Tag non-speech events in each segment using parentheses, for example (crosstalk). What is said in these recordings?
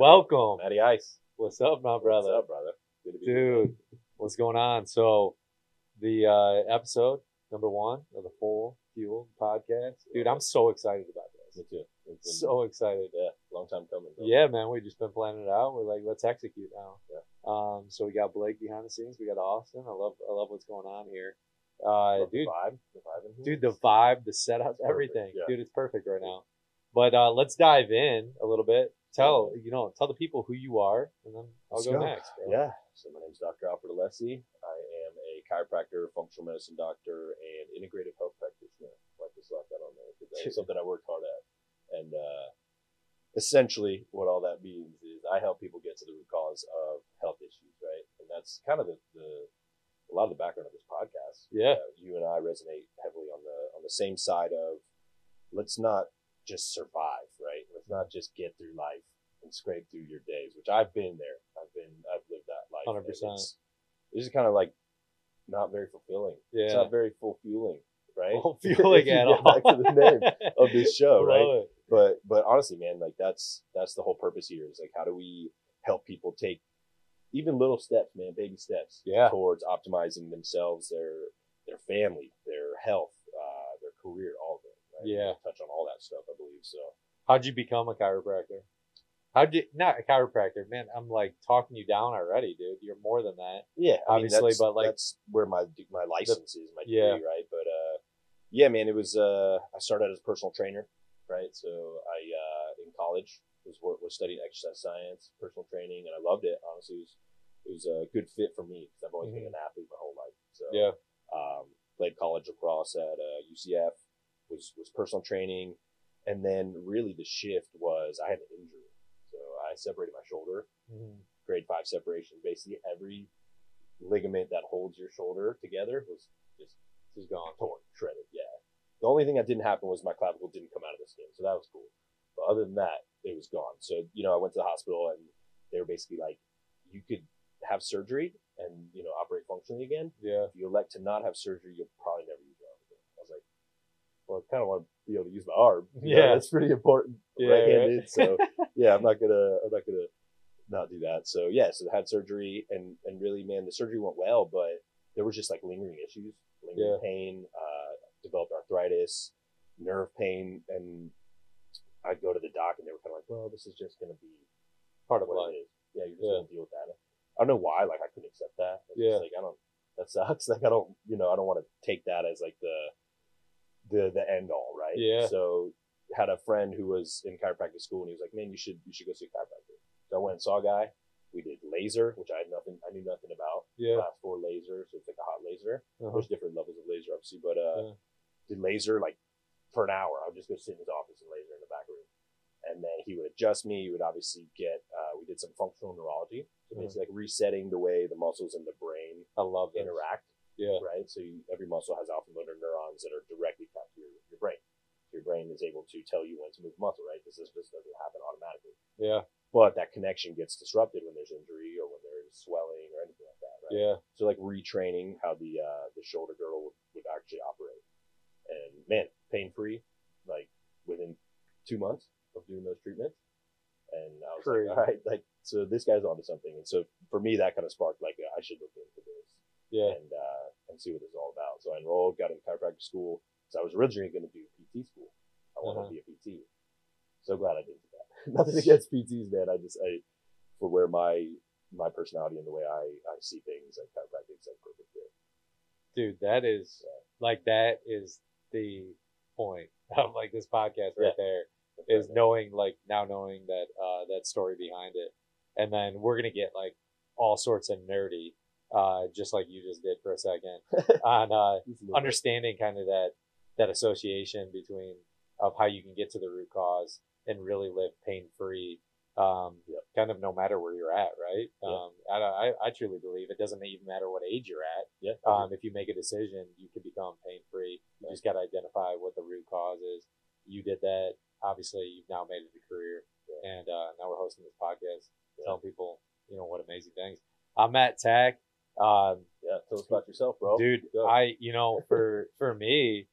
Welcome. Matty Ice. What's up, my brother? What's up, brother? Good to be Dude, what's going on? So, the uh, episode number one of the Full Fueled podcast. Dude, I'm so excited about this. Me too. It's So excited. yeah, long time coming. Bro. Yeah, man, we just been planning it out. We're like, let's execute now. Yeah. Um, so we got Blake behind the scenes. We got Austin. I love, I love what's going on here. Uh, Love the dude, vibe. The vibe dude, the vibe, the setup, everything, yeah. dude, it's perfect right now. But uh, let's dive in a little bit. Tell you know, tell the people who you are, and then I'll Let's go, go. next. Bro. Yeah. So my name is Dr. Alfred Alessi. I am a chiropractor, functional medicine doctor, and integrative health practitioner. Like to slap that on there because that's something I worked hard at. And uh, essentially, what all that means is I help people get to the root cause of health issues, right? And that's kind of the, the a lot of the background of this podcast. Yeah. Uh, you and I resonate heavily on the on the same side of let's not just survive, not just get through life and scrape through your days, which I've been there. I've been I've lived that life. 100%. It's, it's just kind of like not very fulfilling. Yeah. It's not very full-fueling, right? (laughs) Fueling at all. Back to the name of this (laughs) show, right? It. but but honestly man like that's that's the whole purpose here is like how do we help people take even little steps man baby steps Yeah. towards optimizing themselves their their family their health uh their career all of it right? Yeah. Touch on all that stuff i believe so How'd you become a chiropractor? How'd you not a chiropractor? Man, I'm like talking you down already, dude. You're more than that. yeah I mean, Obviously, but, like- that's where my my license is my degree Yeah. right but uh yeah man it was uh i started as a personal trainer right so i uh in college was was studying exercise science personal training and i loved it honestly it was it was a good fit for me because i've always been Mhm. an athlete my whole life so Yeah. um played college lacrosse at uh, ucf was was personal training and then really the shift was i had an injury so i separated my shoulder mm-hmm. grade five separation. Basically, every ligament that holds your shoulder together was just Just gone. torn, shredded. Yeah. The only thing that didn't happen was my clavicle didn't come out of the skin, so that was cool. But other than that, it was gone. So you know, I went to the hospital and they were basically like, you could have surgery and you know operate functionally again. Yeah. If you elect to not have surgery, you'll probably never use your arm again. I was like, kind of want to be able to use my arm. You know, Yeah. that's pretty important. Yeah, right-handed. So (laughs) yeah, I'm not gonna I'm not gonna not do that. So yeah, so I had surgery and and really, man, the surgery went well, but there was just like lingering issues, lingering Yeah. pain, uh, developed arthritis, nerve pain, and I'd go to the doc and they were kind of like, well, this is just gonna be Part of what life. it is. Yeah, you're just Yeah. gonna deal with that. I don't know why, like I couldn't accept that. It's Yeah. just like I don't. That sucks. (laughs) Like I don't, you know, I don't want to take that as like the the the end all, right? Yeah. So had a friend who was in chiropractic school and he was like, man, you should you should go see a chiropractor. So I went and saw a guy. We did laser, which I had nothing, I knew nothing about. Yeah. Class four laser, so it's like a hot laser. Uh-huh. There's different levels of laser, obviously, but uh, Yeah. did laser like for an hour. I would just go sit in his office and laser in the back room, and then he would adjust me. He would obviously get. Uh, we did some functional neurology, so Mhm. basically like resetting the way the muscles in the brain I love this. interact Yeah. right? So you, every muscle has alpha motor neurons that are directly tied to your, your brain. Is able to tell you when to move muscle, right? Because this just doesn't happen automatically. Yeah. But that connection gets disrupted when there's injury or when there's swelling or anything like that, right? Yeah. So like retraining how the uh, the shoulder girdle would, would actually operate, and man, pain free, like within two months of doing those treatments. And I was like, all right, like so this guy's onto something. And so for me, that kind of sparked like I should look into this Yeah. and uh, and see what it's all about. So I enrolled, got into chiropractic school. So I was originally going to do PT school. I Uh-huh. to be a PT. So glad I didn't do that. (laughs) Nothing against PTs, man. I just I for where my my personality and the way I, I see things, like chiropractic's like perfect fit. Dude, that is like that is the point (laughs) of like this podcast right there. is knowing like now knowing that uh that story behind it and then we're gonna get like all sorts of nerdy uh just like you just did for a second (laughs) on uh Just a little bit. understanding kind of that that association between of how you can get to the root cause and really live pain free um Yep. kind of no matter where you're at right Yeah. um I, I i truly believe it doesn't even matter what age you're at yeah. um, if you make a decision, you can become pain free. You Right. just got to identify what the root cause is. You did that. Obviously, you've now made it a career, and uh, now we're hosting this podcast, Yeah. telling people, you know, what amazing things. I'm Matt Tack. Um, yeah. Tell us about yourself, bro. dude, I, you know, for for me,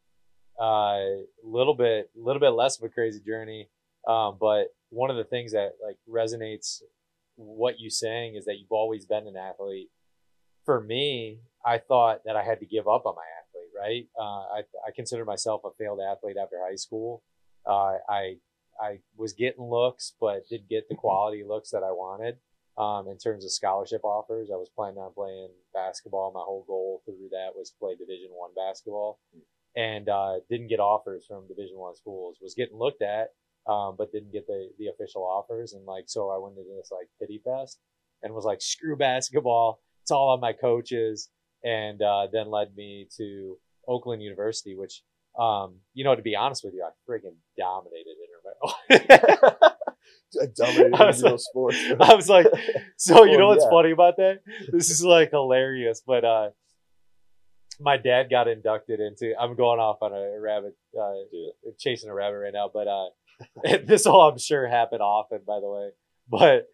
a uh, little bit, little bit less of a crazy journey, um, but one of the things that like resonates what you saying is that you've always been an athlete. For me, I thought that I had to give up on my athlete, right? Uh, I, I consider myself a failed athlete after high school. Uh, I I was getting looks, but didn't get the quality looks that I wanted. Um, in terms of scholarship offers, I was planning on playing basketball. My whole goal through that was play Division One basketball, and uh, didn't get offers from Division One schools. Was getting looked at, um, but didn't get the the official offers. And like, so I went into this like pity fest and was like, screw basketball. It's all on my coaches. And uh, then led me to Oakland University, which, um, you know, to be honest with you, I freaking dominated intramural. (laughs) I dominated I was like- sports. I was like, (laughs) so you know what's yeah. funny about that? This is like hilarious, but uh, my dad got inducted into. I'm going off on a rabbit, uh, chasing a rabbit right now, but uh, (laughs) this all I'm sure happened often, by the way. But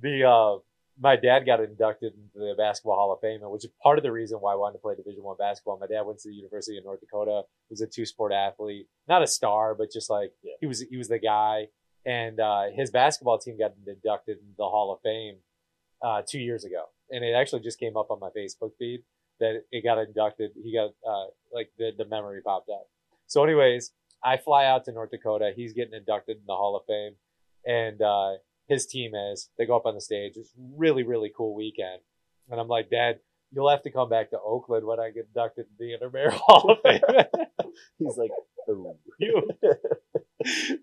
the uh, my dad got inducted into the Basketball Hall of Fame, which is part of the reason why I wanted to play Division One basketball. My dad went to the University of North Dakota, was a two sport athlete, not a star, but just like Yeah. he was he was the guy. And uh, his basketball team got inducted into the Hall of Fame uh, two years ago, and it actually just came up on my Facebook feed that it got inducted. He got uh, like the the memory popped up. So, anyways, I fly out to North Dakota. He's getting inducted in the Hall of Fame, and uh, his team is. They go up on the stage. It's really really cool weekend, and I'm like, Dad, you'll have to come back to Oakland when I get inducted in the Inter (laughs) Hall of Fame. (laughs) He's like, oh. (laughs) you.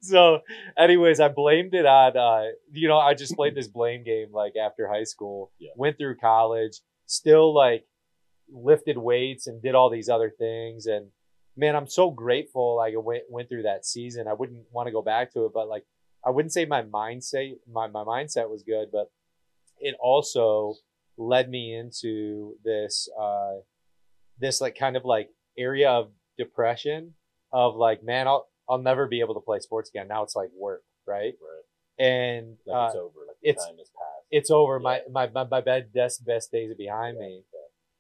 so, anyways, I blamed it on, uh, you know, I just played this blame game like after high school, Yeah. went through college, still like lifted weights and did all these other things. And man, I'm so grateful. Like I went, went through that season. I wouldn't want to go back to it, but like, I wouldn't say my mindset, my, my mindset was good, but it also led me into this, uh, this like kind of like area of depression of like, man, I'll, I'll never be able to play sports again. Now it's like work, right? Right. And Like uh, it's over. Like it's- time has passed. it's over. Yeah. My, my, my, my bed, best, best days are behind me.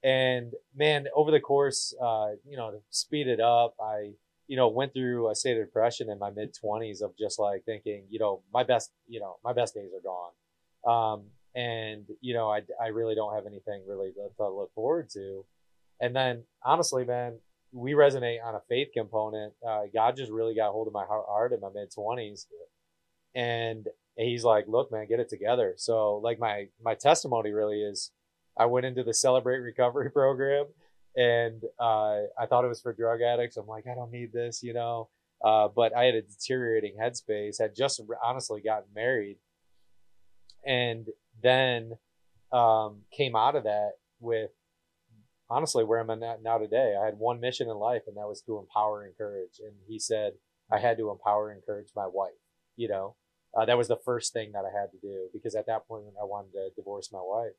And man, over the course, uh, you know, to speed it up, I, you know, went through a state of depression in my mid twenties of just like thinking, you know, my best, you know, my best days are gone. Um, and you know, I, I really don't have anything really to, to look forward to. And then honestly, man, we resonate on a faith component. Uh, God just really got hold of my heart, in my mid twenties. And he's like, look, man, get it together. So like my, my testimony really is I went into the celebrate recovery (laughs) program and, uh, I thought it was for drug addicts. I'm like, I don't need this, you know? Uh, but I had a deteriorating headspace, had just honestly gotten married and then, um, came out of that with honestly where I'm at now today. I had one mission in life and that was to empower and encourage. And he said I had to empower and encourage my wife, you know? Uh, that was the first thing that I had to do because at that point I wanted to divorce my wife.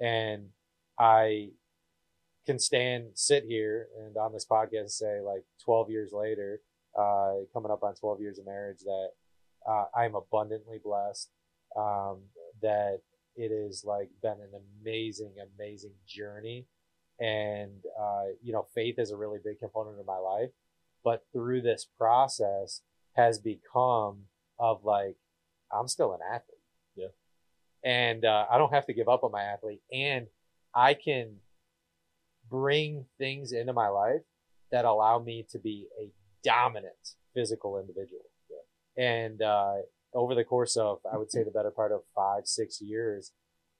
And I can stand, sit here and on this podcast say like 12 years later, uh, coming up on 12 years of marriage that, uh, I'm abundantly blessed, um, that it is like been an amazing, amazing journey. And, uh, you know, faith is a really big component of my life, but through this process has become of like, I'm still an athlete. Yeah. And, uh, I don't have to give up on my athlete and I can bring things into my life that allow me to be a dominant physical individual. And, uh, over the course of, I would say the better part of five, six years,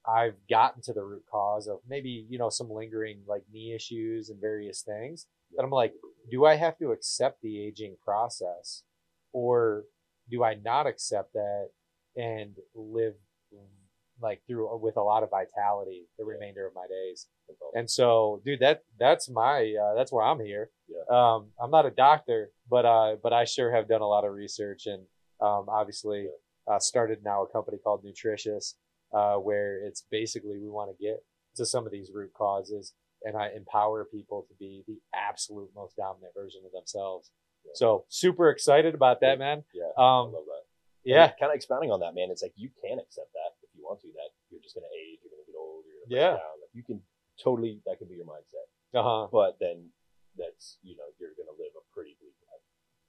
I've gotten to the root cause of maybe, you know, some lingering like knee issues and various things that I'm like, do I have to accept the aging process or do I not accept that and live like through with a lot of vitality the remainder of my days? And so, dude, that that's my uh, that's why I'm here. Yeah. Um, I'm not a doctor, but uh, but I sure have done a lot of research and um, obviously uh, started now a company called Nutritious, uh, where it's basically we want to get to some of these root causes and I empower people to be the absolute most dominant version of themselves. Yeah. So super excited about that, man. Yeah. I Um, love that. yeah, Kind of expounding on that, man. It's like you can accept that want to. That you're just gonna age, you're gonna get old, you're gonna break Yeah. down. Like you can totally that could be your mindset. uh huh. But then that's you know you're gonna live a pretty bleak life.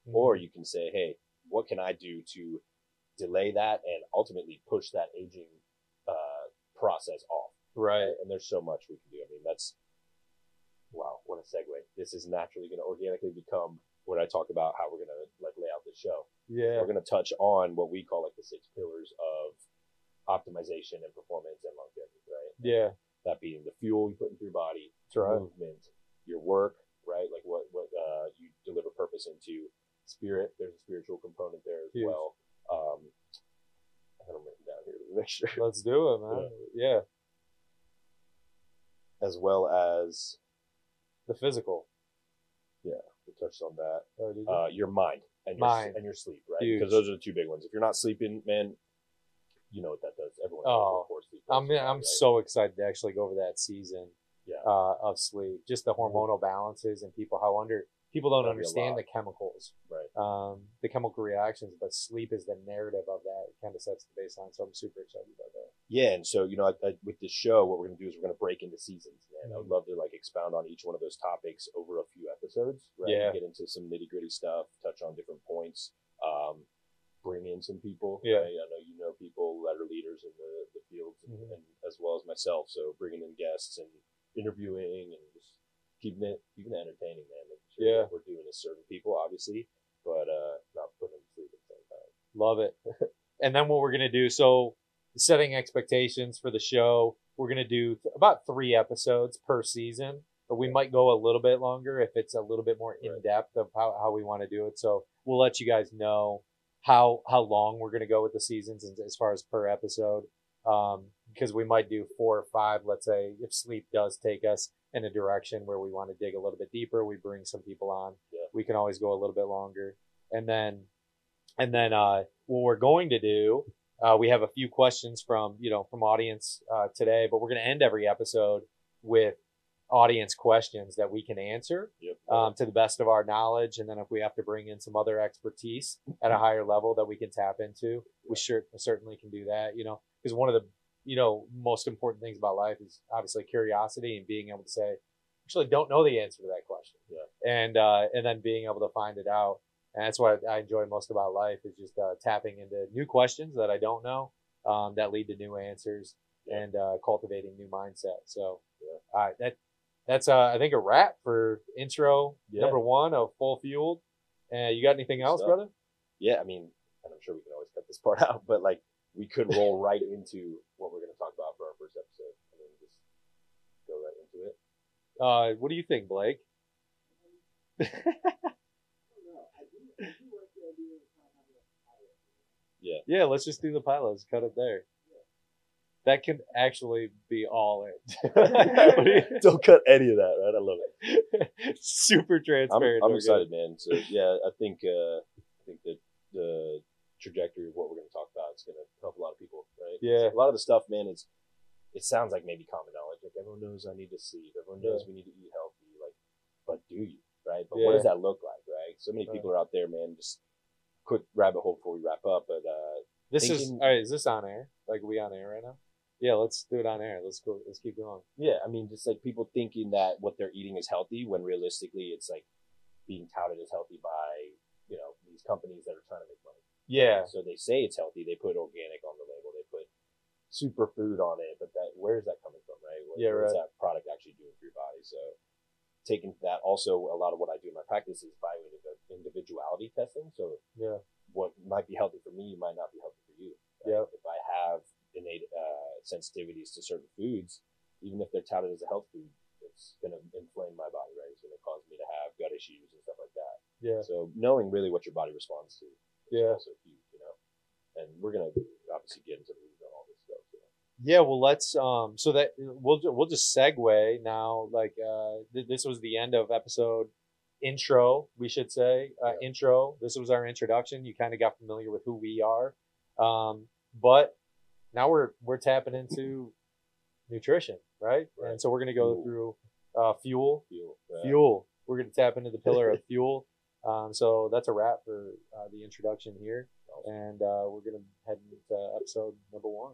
Or you can say, hey, what can I do to delay that and ultimately push that aging uh, process off. Right. And there's so much we can do. I mean, that's wow, what a segue. This is naturally going to organically become what I talk about how we're going to like lay out the show. Yeah. We're going to touch on what we call like the six pillars of optimization and performance and longevity, right? Yeah. That being the fuel you put into your body, right. movement, your work, right? Like what what uh, you deliver purpose into. Spirit, there's a spiritual component there as Huge. well. Um, I had them written down here to make sure. Let's do it, man. Yeah. As well as The physical. Yeah, we touched on that. Oh, did you? Uh, your mind and your Mind. and your sleep, right? Huge. Because those are the two big ones. If you're not sleeping, man, you know what that does. Everyone knows Oh, sleep I'm I'm right? so excited to actually go over that season Yeah. uh, of sleep. Just the hormonal balances and people how under people don't That'd understand the chemicals, right. um, the chemical reactions, but sleep is the narrative of that. It kind of sets the baseline. So I'm super excited about that. Yeah, and so you know, I, I, with this show, what we're gonna do is we're gonna break into seasons, man. I would Mhm. love to like expound on each one of those topics over a few episodes, right? Yeah. Get into some nitty gritty stuff, touch on different points, um, bring in some people. Yeah. right? I know you know people that are leaders in the, and, as well as myself. So bringing in guests and interviewing and just keeping it keeping it entertaining, man. Making sure Yeah. we're doing is certain people, obviously, but uh, not putting them to sleep at the same time. Love it. (laughs) and then what we're gonna do? So setting expectations for the show. We're gonna do th- about three episodes per season, but we might go a little bit longer if it's a little bit more in depth of how, how we want to do it. So we'll let you guys know how how long we're gonna go with the seasons as far as per episode. Um, because we might do four or five. Let's say if sleep does take us in a direction where we want to dig a little bit deeper, we bring some people on. Yeah. We can always go a little bit longer, and then and then uh, what we're going to do, uh, we have a few questions from you know from audience uh, today, but we're going to end every episode with audience questions that we can answer Yep. um, to the best of our knowledge, and then if we have to bring in some other expertise at a higher level that we can tap into, we sure certainly can do that. You know, because one of the you know most important things about life is obviously curiosity and being able to say, actually, don't know the answer to that question, Yeah. and uh, and then being able to find it out. And that's what I enjoy most about life is just uh, tapping into new questions that I don't know um, that lead to new answers Yeah. and uh, cultivating new mindset. So, Yeah. all right, that that's uh, I think a wrap for intro number one of full fueled. Uh, you got anything else, stuff. brother? yeah, I mean, and I'm sure we can always cut this (laughs) part out, but like we could roll right into what we're going to talk about for our first episode. I mean, just go right into it. Uh, what do you think, Blake? (laughs) Yeah. Yeah, let's just do the pilots. Cut it there. That could actually be all it. (laughs) Don't cut any of that, right? I love it. (laughs) Super I'm, transparent. I'm excited, man. So yeah, I think uh, I think that the trajectory of what we're going to talk about. It's going to help a lot of people, right? Yeah. a lot of the stuff, man. It's it sounds like maybe common knowledge. Like everyone knows I need to sleep. Everyone knows we need to eat healthy. Like, but do you, right? But what does that look like, right? So many Right. people are out there, man. Just quick rabbit hole before we wrap up, but uh, This is all right. Is this on air? Like, we on air right now? Yeah, let's do it on air. Let's go. Let's keep going. Yeah, I mean, just like people thinking that what they're eating is healthy when realistically it's like being touted as healthy by, you know, these companies that are trying to make money. Yeah, So they say it's healthy. They put organic on the label. They put superfood on it. But that where is that coming from, right? What, Yeah, what is that product actually doing for your body? So taking that also a lot of what I do in my practice is bio individuality testing. So yeah, what might be healthy for me might not be healthy for you. Yep. If I have innate uh, sensitivities to certain foods, even if they're touted as a health food, it's going to inflame my body, right? It's going to cause me to have gut issues and stuff like that. yeah, So knowing really what your body responds to Yeah. also huge, you know. And we're going to obviously get into the weeds on all this stuff. So. yeah. Well, let's. Um. So that we'll we'll just segue now. Like, uh, th- this was the end of episode intro. We should say uh, Yeah. intro. This was our introduction. You kind of got familiar with who we are. Um. But now we're we're tapping into nutrition, right? Right. And so we're gonna go Fuel. through uh, fuel, Fuel. uh, fuel. We're going to tap into the pillar of (laughs) fuel. Um, so that's a wrap for uh, the introduction here. And uh, we're going to head into episode number one.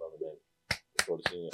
Love it, man. Look forward to seeing you.